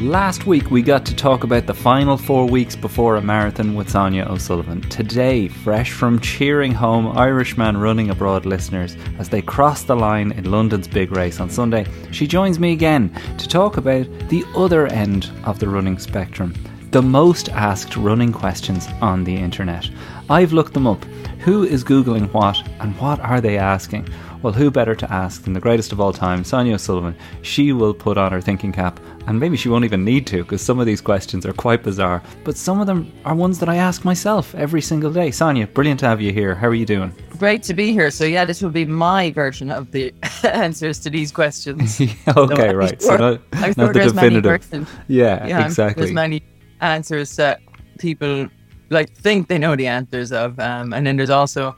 Last week, we got to talk about the final four weeks before a marathon with Sonia O'Sullivan. Today, fresh from cheering home Irishman running abroad listeners as they cross the line in London's big race on Sunday, she joins me again to talk about the other end of the running spectrum the most asked running questions on the internet. I've looked them up. Who is Googling what and what are they asking? Well, who better to ask than the greatest of all time, Sonia O'Sullivan? She will put on her thinking cap, and maybe she won't even need to because some of these questions are quite bizarre, but some of them are ones that I ask myself every single day. Sonia, brilliant to have you here. How are you doing? Great to be here. So, yeah, this will be my version of the answers to these questions. okay, right. Sure, so, not, I'm not sure the there's many definitive. Yeah, Yeah, exactly. There's many answers that people like think they know the answers of, um, and then there's also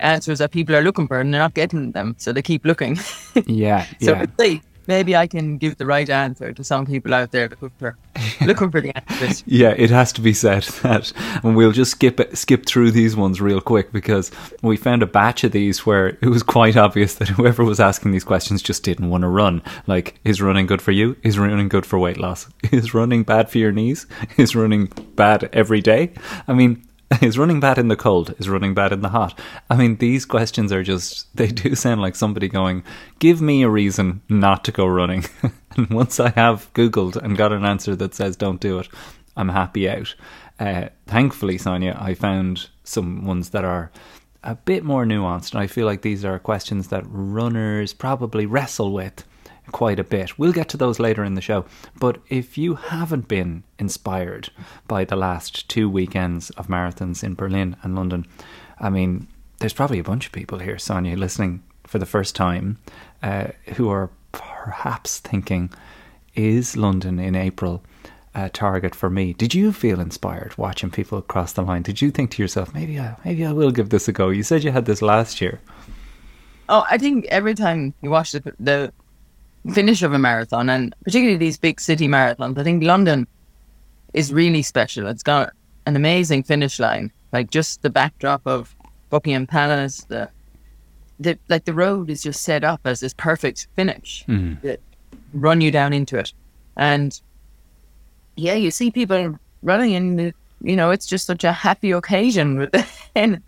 answers that people are looking for and they're not getting them, so they keep looking. Yeah, so yeah. see, maybe I can give the right answer to some people out there looking for looking for the answers. Yeah, it has to be said that, and we'll just skip it, skip through these ones real quick because we found a batch of these where it was quite obvious that whoever was asking these questions just didn't want to run. Like, is running good for you? Is running good for weight loss? Is running bad for your knees? Is running bad every day? I mean. Is running bad in the cold? Is running bad in the hot? I mean, these questions are just, they do sound like somebody going, give me a reason not to go running. and once I have Googled and got an answer that says don't do it, I'm happy out. Uh, thankfully, Sonia, I found some ones that are a bit more nuanced. And I feel like these are questions that runners probably wrestle with quite a bit. We'll get to those later in the show. But if you haven't been inspired by the last two weekends of marathons in Berlin and London, I mean, there's probably a bunch of people here, Sonia, listening for the first time, uh, who are perhaps thinking, is London in April a target for me? Did you feel inspired watching people cross the line? Did you think to yourself, maybe I, maybe I will give this a go? You said you had this last year. Oh, I think every time you watch the the finish of a marathon, and particularly these big city marathons, I think London is really special. It's got an amazing finish line, like just the backdrop of Buckingham Palace. The, the like the road is just set up as this perfect finish mm. that run you down into it, and yeah, you see people running, and the, you know it's just such a happy occasion. and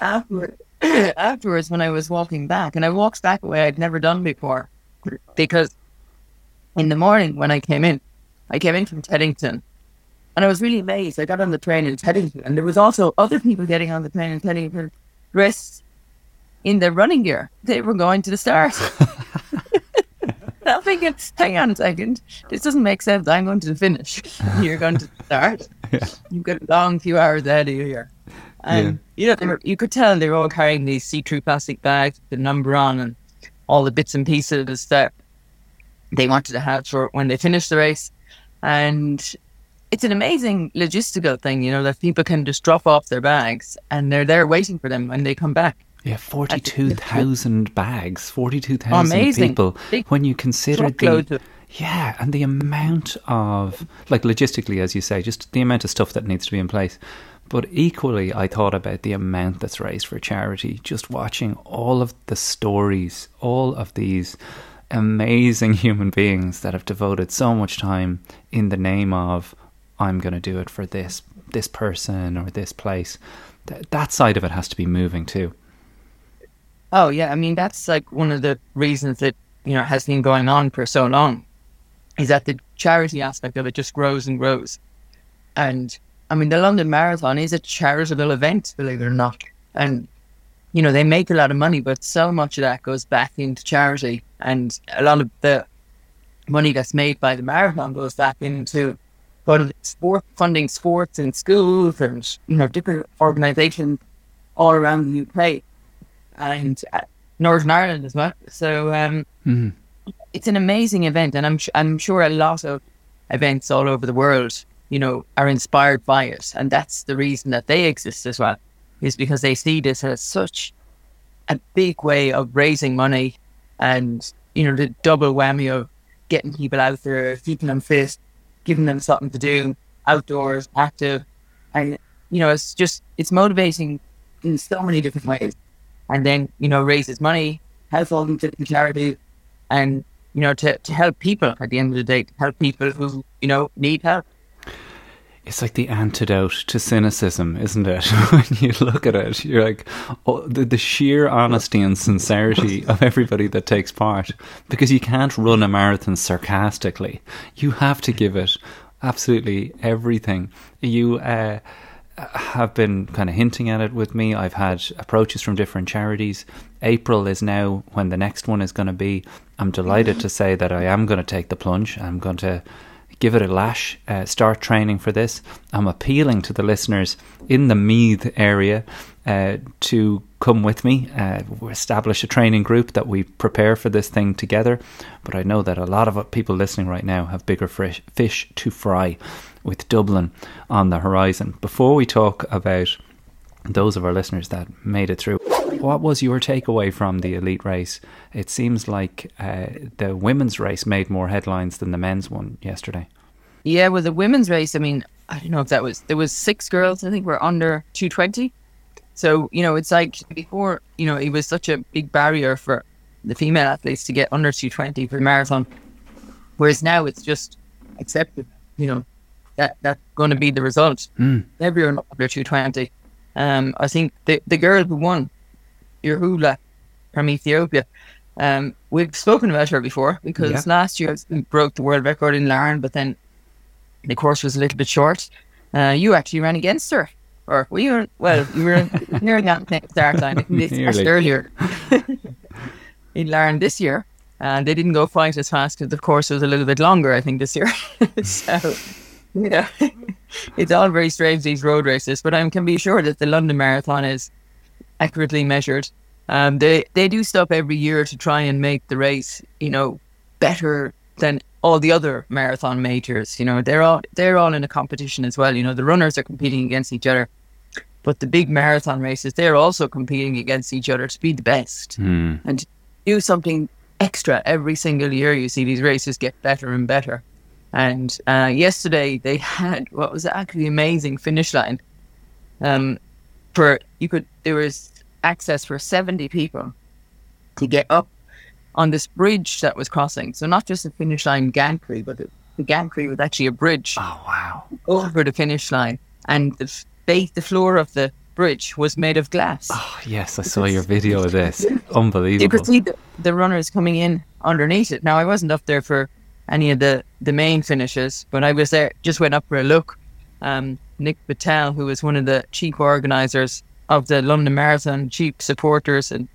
afterwards, afterwards, when I was walking back, and I walked back a way I'd never done before, because in the morning when I came in, I came in from Teddington, and I was really amazed. I got on the train in Teddington, and there was also other people getting on the train in Teddington dressed in their running gear. They were going to the start. I'm thinking, hang on a second, this doesn't make sense. I'm going to the finish. You're going to start. You've got a long few hours ahead of you here. And you know, they were, you could tell they were all carrying these see-through plastic bags with the number on and all the bits and pieces that they wanted to have for when they finished the race. And it's an amazing logistical thing, you know, that people can just drop off their bags and they're there waiting for them when they come back. Yeah, 42,000 bags, 42,000 people. Big When you consider the. Yeah, and the amount of. Like, logistically, as you say, just the amount of stuff that needs to be in place. But equally, I thought about the amount that's raised for charity. Just watching all of the stories, all of these amazing human beings that have devoted so much time in the name of, I'm going to do it for this this person or this place. Th- that side of it has to be moving too. Oh yeah, I mean that's like one of the reasons that you know has been going on for so long, is that the charity aspect of it just grows and grows, and I mean the London Marathon is a charitable event, believe it or not, and you know they make a lot of money, but so much of that goes back into charity, and a lot of the money that's made by the marathon goes back into funding sport, funding sports in schools and you know different organisations all around the UK and uh, Northern Ireland as well. So um, Mhm. it's an amazing event, and I'm I'm sure a lot of events all over the world, you know, are inspired by it, and that's the reason that they exist as well, is because they see this as such a big way of raising money and you know, the double whammy of getting people out there, keeping them fit, giving them something to do, outdoors, active. And, you know, it's just, it's motivating in so many different ways. And then, you know, raises money, helps all these different charities, and, you know, to, to help people at the end of the day, to help people who, you know, need help. It's like the antidote to cynicism, isn't it? when you look at it, you're like, oh, the, the sheer honesty and sincerity of everybody that takes part. Because you can't run a marathon sarcastically. You have to give it absolutely everything. You uh, have been kind of hinting at it with me. I've had approaches from different charities. April is now when the next one is going to be. I'm delighted to say that I am going to take the plunge. I'm going to give it a lash, uh, start training for this. I'm appealing to the listeners in the Meath area uh, to come with me. Uh, establish a training group that we prepare for this thing together. But I know that a lot of people listening right now have bigger fish, fish to fry with Dublin on the horizon. Before we talk about those of our listeners that made it through. What was your takeaway from the elite race? It seems like uh, the women's race made more headlines than the men's one yesterday. Yeah, well, the women's race, I mean, I don't know if that was, there was six girls, I think were under 220. So, you know, it's like before, you know, it was such a big barrier for the female athletes to get under 220 for the marathon. Whereas now it's just accepted, you know, that that's going to be the result. Mm. Everyone under 220. Um, I think the, the girl who won, Yehualaw from Ethiopia, um, we've spoken about her before because Yeah. last year we broke the world record in Larne, but then the course was a little bit short. Uh, you actually ran against her. Or were you? Well, you were near that same start line. I think they started Nearly. earlier in Larne this year. And they didn't go quite as fast because the course was a little bit longer, I think, this year. so, you know, it's all very strange, these road races. But I can be sure that the London Marathon is accurately measured. Um, they, they do stuff every year to try and make the race, you know, better than all the other marathon majors. You know, they're all they're all in a competition as well. You know, the runners are competing against each other, but the big marathon races they're also competing against each other to be the best Hmm. and to do something extra every single year. You see these races get better and better. And uh, yesterday they had what was actually amazing finish line. Um, for you could there was access for seventy people to get up on this bridge that was crossing. So not just the finish line gantry, but the, the gantry was actually a bridge Oh, wow. over the finish line, and the base, the floor of the bridge was made of glass. Oh, yes, I saw your video of this. Unbelievable! You could see the, the runners coming in underneath it. Now I wasn't up there for any of the, the main finishes, but I was there, just went up for a look. Um, Nick Bitel, who was one of the chief organisers of the London Marathon, chief supporters, and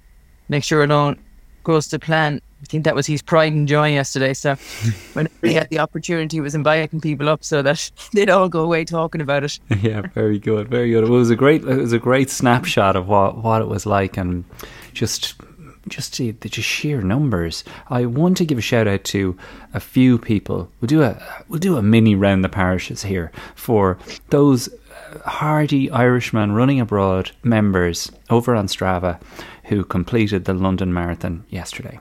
make sure it all goes to plan. I think that was his pride and joy yesterday. So when he had the opportunity, he was inviting people up so that they'd all go away talking about it. yeah, very good, very good. It was a great, it was a great snapshot of what what it was like, and just just the, the just sheer numbers. I want to give a shout out to a few people. We'll do a we'll do a mini round the parishes here for those uh, hardy Irishmen running abroad members over on Strava who completed the London Marathon yesterday.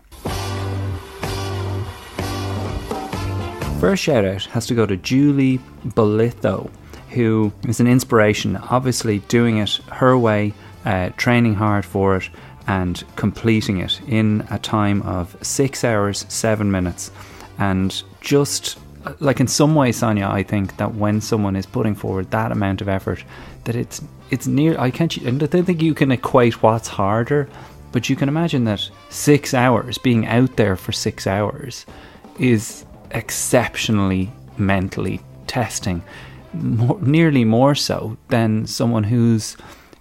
First shout out has to go to Julie Bolitho, who is an inspiration, obviously doing it her way, uh, training hard for it, and completing it in a time of six hours, seven minutes. And just like in some way, Sonia, I think that when someone is putting forward that amount of effort, that it's it's near. I can't. I don't think you can equate what's harder, but you can imagine that six hours being out there for six hours is exceptionally mentally testing, more, nearly more so than someone who's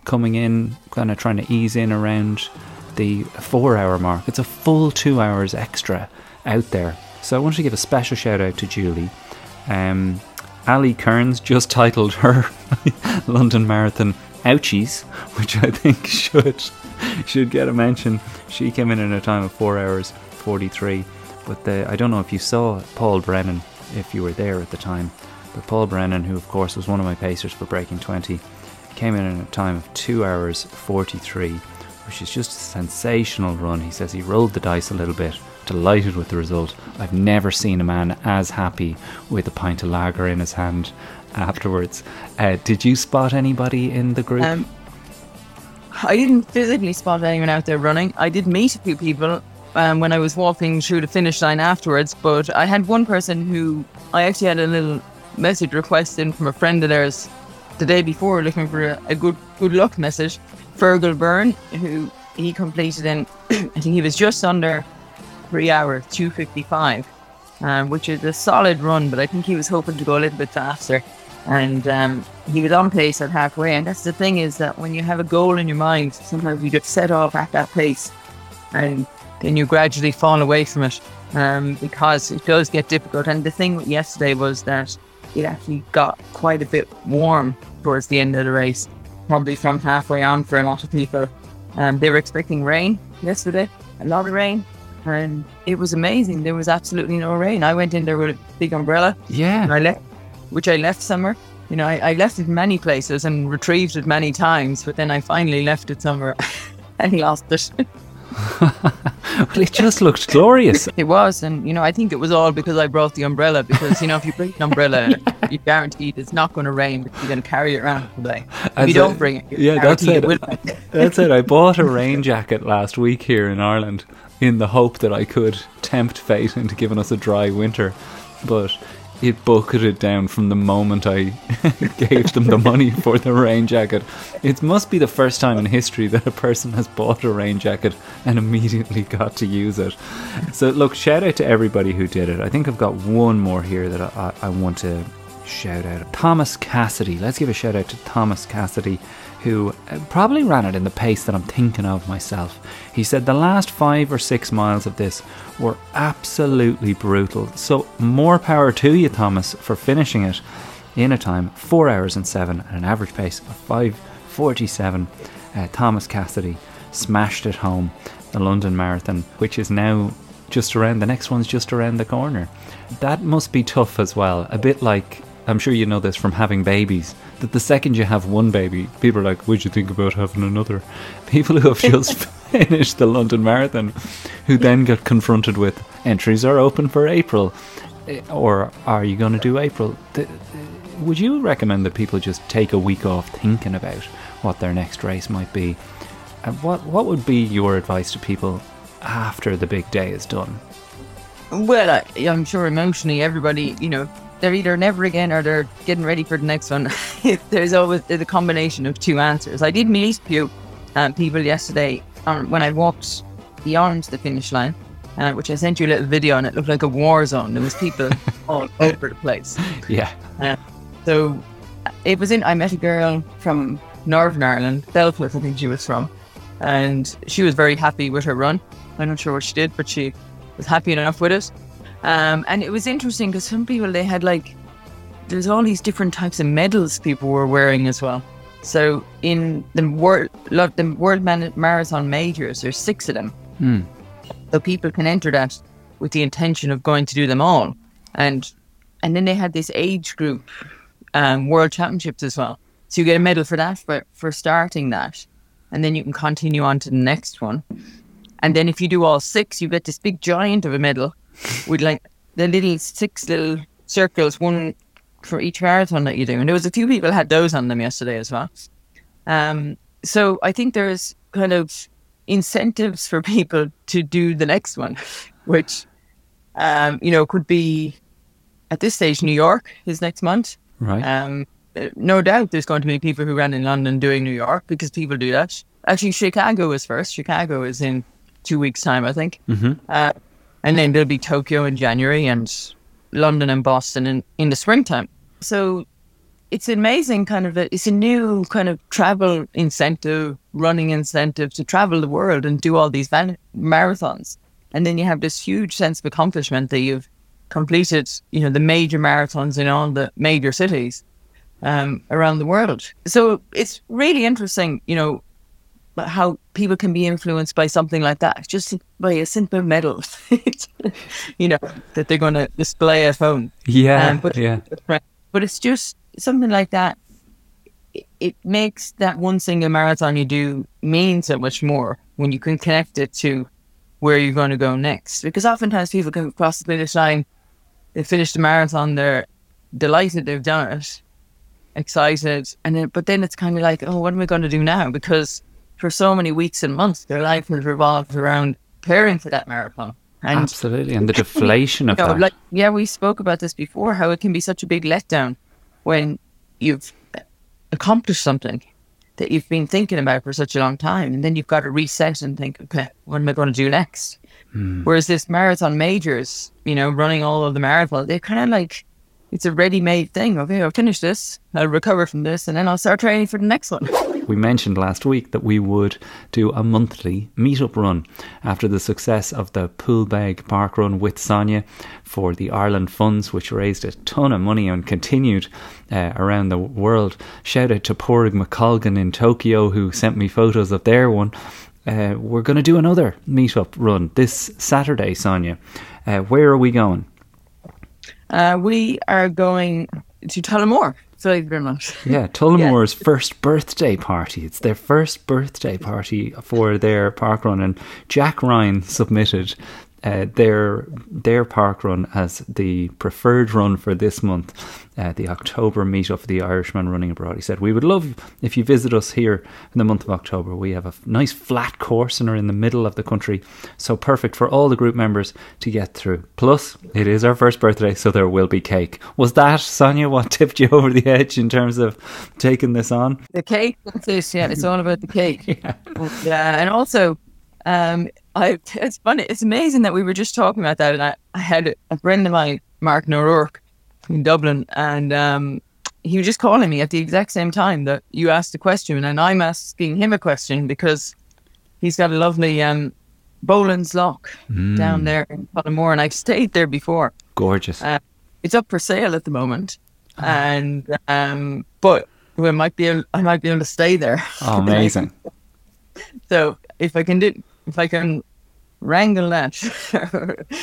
coming in, kind of trying to ease in around the four hour mark. It's a full two hours extra out there. So I want to give a special shout out to Julie. Um, Ali Kearns just titled her London Marathon Ouchies, which I think should should get a mention. She came in in a time of four hours forty three. But the, I don't know if you saw Paul Brennan, if you were there at the time. But Paul Brennan, who of course was one of my pacers for Breaking 20, came in in a time of 2 hours 43, which is just a sensational run. He says he rolled the dice a little bit, delighted with the result. I've never seen a man as happy with a pint of lager in his hand afterwards. Uh, did you spot anybody in the group? Um, I didn't physically spot anyone out there running. I did meet a few people um, when I was walking through the finish line afterwards, but I had one person who I actually had a little message request in from a friend of theirs the day before looking for a, a good good luck message. Fergal Byrne, who he completed in, I think he was just under three hours, 255, um, which is a solid run, but I think he was hoping to go a little bit faster. And um, he was on pace at halfway. And that's the thing is that when you have a goal in your mind, sometimes you get set off at that pace and then you gradually fall away from it um, because it does get difficult. And the thing yesterday was that it actually got quite a bit warm towards the end of the race, probably from halfway on for a lot of people. Um, they were expecting rain yesterday, a lot of rain, and it was amazing. There was absolutely no rain. I went in there with a big umbrella, and yeah. I left, which I left somewhere. You know, I, I left it many places and retrieved it many times, but then I finally left it somewhere and lost it. It just looked glorious. It was, and you know, I think it was all because I brought the umbrella. Because you know, if you bring an umbrella, you're guaranteed it's not going to rain. But you're going to carry it around all day. If As you don't bring it, you're yeah, that's guaranteed it. That's it. I bought a rain jacket last week here in Ireland in the hope that I could tempt fate into giving us a dry winter, but it bucketed down from the moment I gave them the money for the rain jacket. It must be the first time in history that a person has bought a rain jacket and immediately got to use it. So, look, shout out to everybody who did it. I think I've got one more here that I, I, I want to shout out. Thomas Cassidy. Let's give a shout out to Thomas Cassidy, who uh, probably ran it in the pace that I'm thinking of myself. He said the last five or six miles of this were absolutely brutal. So, more power to you, Thomas, for finishing it in a time four hours and seven at an average pace of 5:47. Uh, Thomas Cassidy smashed it home, the London Marathon, which is now just around. The next one's just around the corner. That must be tough as well. A bit like I'm sure you know this from having babies. That the second you have one baby, people are like, "Would you think about having another?" People who have just finished the London Marathon, who then get confronted with entries are open for April, Eh, or are you going to do April? Would you recommend that people just take a week off thinking about what their next race might be? And what what would be your advice to people after the big day is done? Well, I, I'm sure emotionally, everybody, you know, they're either never again or they're getting ready for the next one. There's always the combination of two answers. I did meet a few um, people yesterday um, when I walked beyond the finish line, uh, which I sent you a little video, and it looked like a war zone. There was people all over the place. Yeah, Uh, so it was in. I met a girl from Northern Ireland, Belfast, I think she was from, and she was very happy with her run. I'm not sure what she did, but she was happy enough with it. Um, and it was interesting because some people they had like there's all these different types of medals people were wearing as well. So in the world, lot the World Marathon majors, there's six of them. Hmm. So people can enter that with the intention of going to do them all, and and then they had this age group um, world championships as well. So you get a medal for that for for starting that, and then you can continue on to the next one. And then if you do all six, you get this big giant of a medal with like the little six little circles, one for each marathon that you do. And there was a few people had those on them yesterday as well. Um, so I think there's kind of incentives for people to do the next one, which um, you know could be at this stage New York is next month. right. Um, no doubt there's going to be people who ran in London doing New York because people do that. Actually, Chicago is first. Chicago is in two weeks' time, I think. hmm Uh, and then there'll be Tokyo in January and London and Boston in, in the springtime. So it's amazing kind of a, it's a new kind of travel incentive, running incentive to travel the world and do all these van- marathons. And then you have this huge sense of accomplishment that you've completed, you know, the major marathons in all the major cities um, around the world. So it's really interesting, you know, how people can be influenced by something like that, just by a simple medal, you know, that they're going to display at home. Yeah, Um, but, yeah. but it's just something like that. it makes that one single marathon you do mean so much more when you can connect it to where you're going to go next. Because oftentimes people come across the finish line, they finish the marathon, they're delighted they've done it, excited, and then but then it's kind of like, oh, what am I going to do now? Because for so many weeks and months, their life has revolved around preparing for that marathon. And Absolutely, and the deflation of you know, that. like yeah, we spoke about this before. How it can be such a big letdown when you've accomplished something that you've been thinking about for such a long time, and then you've got to reset and think, okay, what am I going to do next? Hmm. Whereas this marathon majors, you know, running all of the marathon, they're kind of like it's a ready-made thing. Okay, I'll finish this, I'll recover from this, and then I'll start training for the next one. We mentioned last week that we would do a monthly meetup run after the success of the Poolbeg Park Run with Sonia for the Ireland Funds, which raised a ton of money and continued uh, around the world. Shout out to Pádraig McColgan in Tokyo who sent me photos of their one. Uh, we're going to do another meetup run this Saturday, Sonia. Uh, where are we going? Uh, we are going to Tullamore. Very much. Yeah, Tullamore's first birthday party. It's their first birthday party for their park run, and Jack Ryan submitted uh, their their park run as the preferred run for this month, uh, the October meetup for the Irishman running abroad. He said, "We would love if you visit us here in the month of October. We have a nice flat course and are in the middle of the country, so perfect for all the group members to get through. Plus, it is our first birthday, so there will be cake." Was that Sonia what tipped you over the edge in terms of taking this on? The cake, that's it. Yeah, it's all about the cake. yeah. and also, um, I it's funny. It's amazing that we were just talking about that, and I, I had a friend of mine, Mark O'Rourke, in Dublin, and um, he was just calling me at the exact same time that you asked a question, and I'm asking him a question because he's got a lovely um, Boland's Lock down there in Pottermore, and I've stayed there before. Gorgeous. Uh, it's up for sale at the moment, and um, but we might be able, I might be able to stay there. Oh, amazing. So if I can do, if I can wrangle that,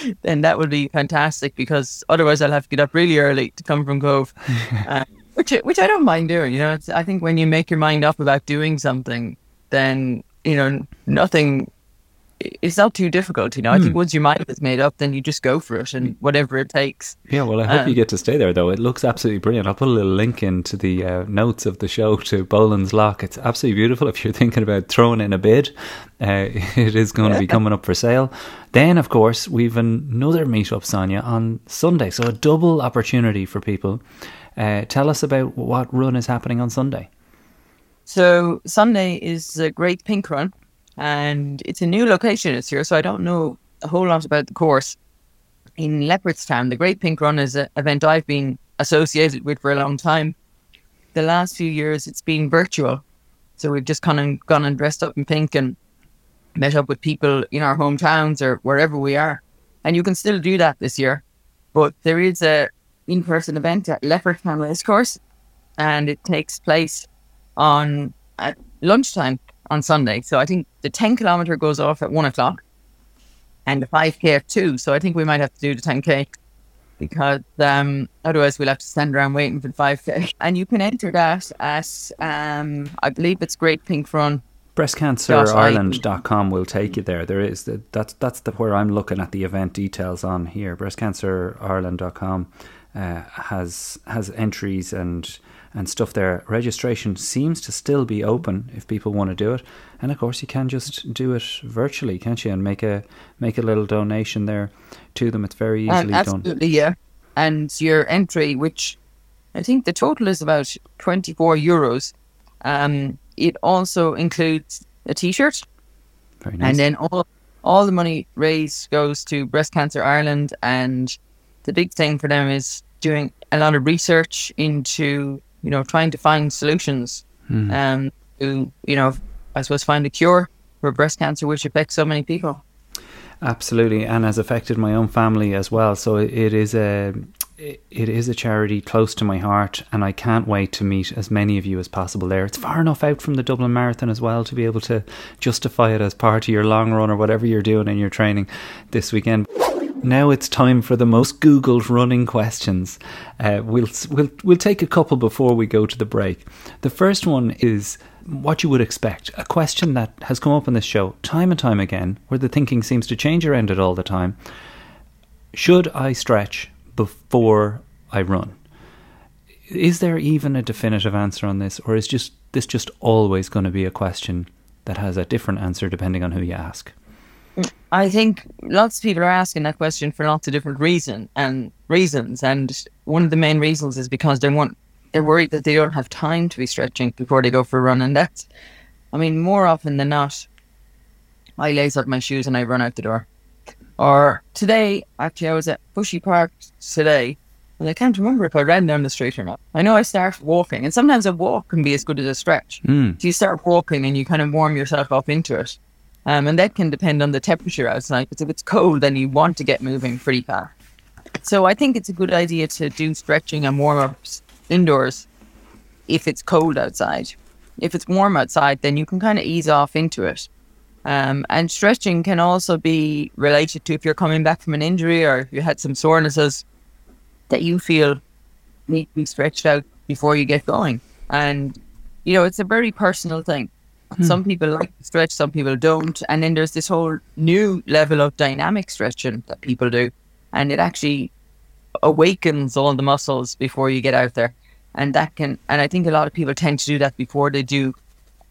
then that would be fantastic. Because otherwise, I'll have to get up really early to come from Cobh, uh, which which I don't mind doing. You know, it's, I think when you make your mind up about doing something, then you know nothing. It's not too difficult, you know. I think once your mind is made up, then you just go for it and whatever it takes. Yeah, well, I hope Um, you get to stay there, though. It looks absolutely brilliant. I'll put a little link into the uh, notes of the show to Boland's Lock. It's absolutely beautiful. If you're thinking about throwing in a bid, uh, it is going to be coming up for sale. Then, of course, we've another meetup, Sonia, on Sunday. So a double opportunity for people. Uh, tell us about what run is happening on Sunday. So Sunday is a great pink run, and it's a new location this year, so I don't know a whole lot about the course. In Leopardstown, the Great Pink Run is an event I've been associated with for a long time. The last few years, it's been virtual, so we've just kind of gone and dressed up in pink and met up with people in our hometowns or wherever we are, and you can still do that this year. But there is a in-person event at Leopardstown Race Course, and it takes place on at lunchtime on Sunday. So I think the 10 kilometer goes off at one o'clock and the 5k at two. So I think we might have to do the 10k because um, otherwise we'll have to stand around waiting for the 5k. And you can enter that at, um, I believe it's Great Pink Run. breastcancerireland.com will take you there. There is the, that's that's the where I'm looking at the event details on here. breastcancerireland.com uh, has has entries and and stuff there. Registration seems to still be open if people want to do it, and of course you can just do it virtually, can't you? And make a make a little donation there to them. It's very easily done. absolutely, yeah. And your entry, which I think the total is about 24 euros, um, it also includes a t shirt. Very nice. And then all all the money raised goes to Breast Cancer Ireland, and the big thing for them is doing a lot of research into you know trying to find solutions, um, to you know I suppose find a cure for breast cancer, which affects so many people. Absolutely, and has affected my own family as well. So it, it is a it is a charity close to my heart, and I can't wait to meet as many of you as possible there. It's far enough out from the Dublin Marathon as well to be able to justify it as part of your long run or whatever you're doing in your training this weekend. Now it's time for the most Googled running questions. Uh, we'll we'll we'll take a couple before we go to the break. The first one is what you would expect. A question that has come up on this show time and time again, where the thinking seems to change around it all the time. Should I stretch before I run? Is there even a definitive answer on this, or is just this just always going to be a question that has a different answer depending on who you ask? I think lots of people are asking that question for lots of different reason and reasons, and one of the main reasons is because they want they're worried that they don't have time to be stretching before they go for a run, and that's, I mean, more often than not, I lace up my shoes and I run out the door. Or today, actually, I was at Bushy Park today, and I can't remember if I ran down the street or not. I know I start walking, and sometimes a walk can be as good as a stretch. Mm. So you start walking and you kind of warm yourself up into it. Um, and that can depend on the temperature outside. Because if it's cold, then you want to get moving pretty fast. So I think it's a good idea to do stretching and warm ups indoors if it's cold outside. If it's warm outside, then you can kind of ease off into it. Um, and stretching can also be related to if you're coming back from an injury or you had some sorenesses that you feel need to be stretched out before you get going. And, you know, it's a very personal thing. Hmm. Some people like to stretch, some people don't. And then there's this whole new level of dynamic stretching that people do. And it actually awakens all the muscles before you get out there. And that can, and I think a lot of people tend to do that before they do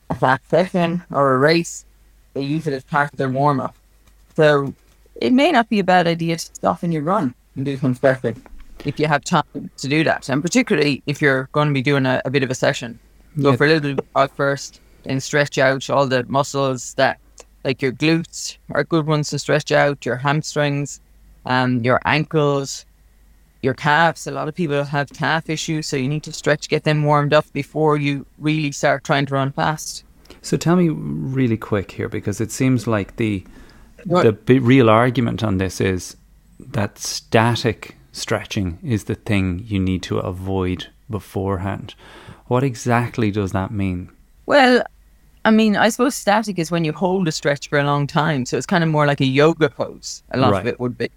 a flat session or a race. They use it as part of their warm up. So it may not be a bad idea to soften your run and do some stretching if you have time to do that. And particularly if you're going to be doing a, a bit of a session. Go Yeah. for a little bit out first and stretch out all the muscles that, like your glutes are good ones to stretch out, your hamstrings, um, your ankles, your calves. A lot of people have calf issues, so you need to stretch, get them warmed up before you really start trying to run fast. So tell me really quick here, because it seems like the What- the b- real argument on this is that static stretching is the thing you need to avoid beforehand. What exactly does that mean? Well, I mean, I suppose static is when you hold a stretch for a long time, so it's kind of more like a yoga pose. A lot Right. of it would be.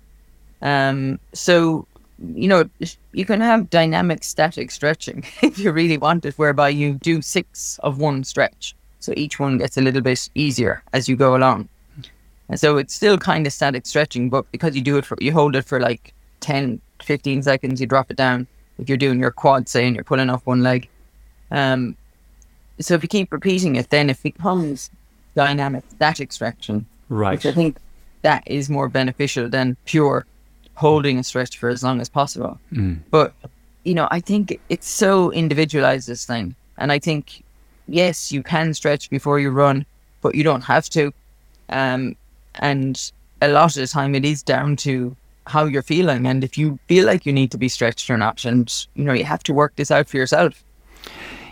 Um, so you know, you can have dynamic static stretching if you really want it, whereby you do six of one stretch, so each one gets a little bit easier as you go along. And so it's still kind of static stretching, but because you do it for, you hold it for like 10, 15 seconds, you drop it down. If you're doing your quad, say, and you're pulling off one leg. Um, so if you keep repeating it, then it becomes dynamic that extraction. Right. which I think that is more beneficial than pure holding a stretch for as long as possible. Mm. But you know, I think it's so individualized this thing, and I think yes, you can stretch before you run, but you don't have to. Um, and a lot of the time, it is down to how you're feeling, and if you feel like you need to be stretched or not, and you know, you have to work this out for yourself.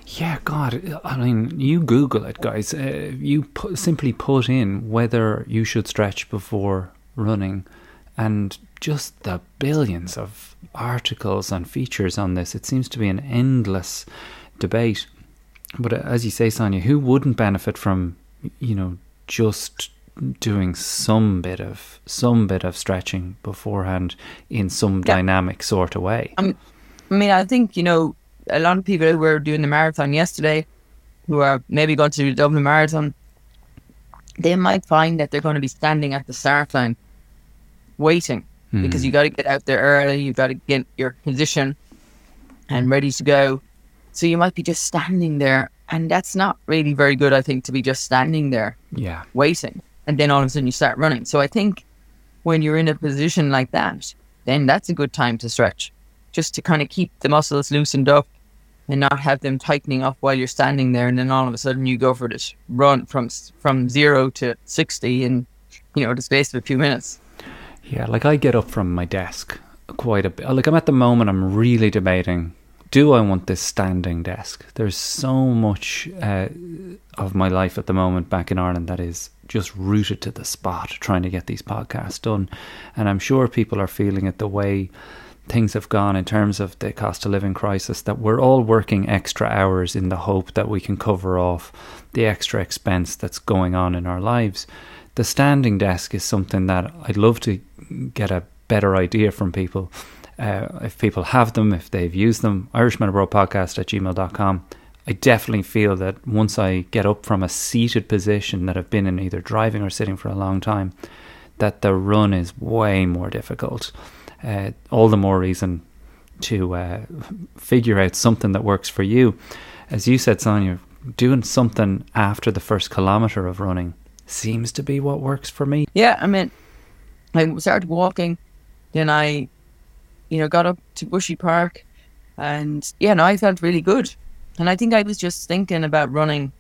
Yeah, God, I mean, you Google it, guys. Uh, you simply put in whether you should stretch before running, and just the billions of articles and features on this. It seems to be an endless debate. But uh, as you say, Sonia, who wouldn't benefit from, you know, just doing some bit of some bit of stretching beforehand in some Yeah. dynamic sort of way? I mean, I think, you know, a lot of people who were doing the marathon yesterday, who are maybe going to do the Dublin Marathon, they might find that they're going to be standing at the start line waiting hmm. because you got to get out there early, you've got to get your position and ready to go. So you might be just standing there, and that's not really very good, I think, to be just standing there yeah. waiting and then all of a sudden you start running. So I think when you're in a position like that, then that's a good time to stretch, just to kind of keep the muscles loosened up and not have them tightening up while you're standing there. And then all of a sudden you go for this run from from zero to sixty in you know the space of a few minutes. Yeah, like I get up from my desk quite a bit. Like I'm at the moment, I'm really debating: do I want this standing desk? There's so much uh, of my life at the moment back in Ireland that is just rooted to the spot, trying to get these podcasts done, and I'm sure people are feeling it the way things have gone in terms of the cost of living crisis that we're all working extra hours in the hope that we can cover off the extra expense that's going on in our lives. The standing desk is something that I'd love to get a better idea from people. Uh, if people have them, if they've used them, Irishman Abroad podcast at gmail.com. I definitely feel that once I get up from a seated position that I've been in either driving or sitting for a long time, that the run is way more difficult. Uh, all the more reason to uh, figure out something that works for you. As you said, Sonia, doing something after the first kilometre of running seems to be what works for me. Yeah, I mean, I started walking, then I, you know, got up to Bushy Park, and yeah, no, I felt really good. And I think I was just thinking about running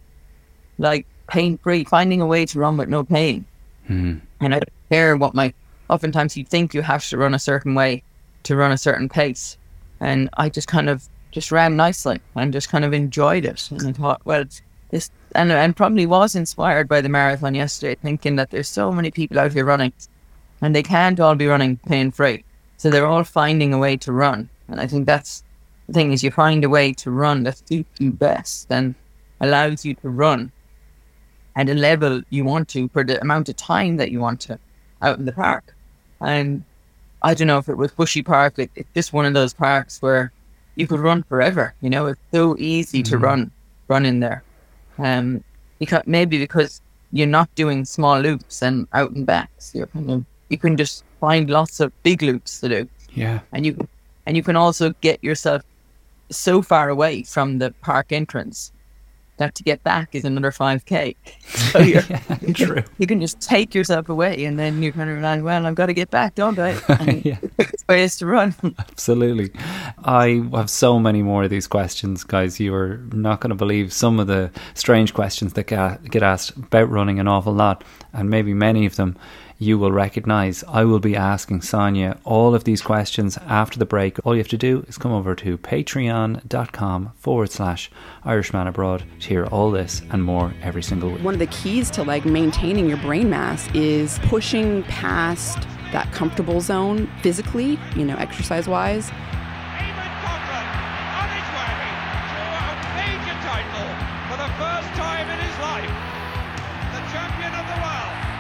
like pain free, finding a way to run with no pain. Mm. And I don't care what my, oftentimes you think you have to run a certain way to run a certain pace. And I just kind of just ran nicely and just kind of enjoyed it. And I thought, well, this, and, and probably was inspired by the marathon yesterday, thinking that there's so many people out here running and they can't all be running pain free. So they're all finding a way to run. And I think that's the thing is you find a way to run that suits you best and allows you to run at a level you want to for the amount of time that you want to out in the park. And I don't know if it was Bushy Park, like, it's just one of those parks where you could run forever. You know, it's so easy to Mhm. run, run in there. Um, because maybe because you're not doing small loops and out and backs, you're kind of you can just find lots of big loops to do Yeah. and you and you can also get yourself so far away from the park entrance that to get back is another 5k so you're, you, True. can, you can just take yourself away and then you're kind of like well i've got to get back don't i Yeah. it's ways to run Absolutely. I have so many more of these questions, guys. You are not going to believe some of the strange questions that get asked about running an awful lot, and maybe many of them you will recognize. I will be asking Sonia all of these questions after the break. All you have to do is come over to patreon.com forward slash Irishman Abroad to hear all this and more every single week. One of the keys to like maintaining your brain mass is pushing past that comfortable zone physically, you know, exercise wise.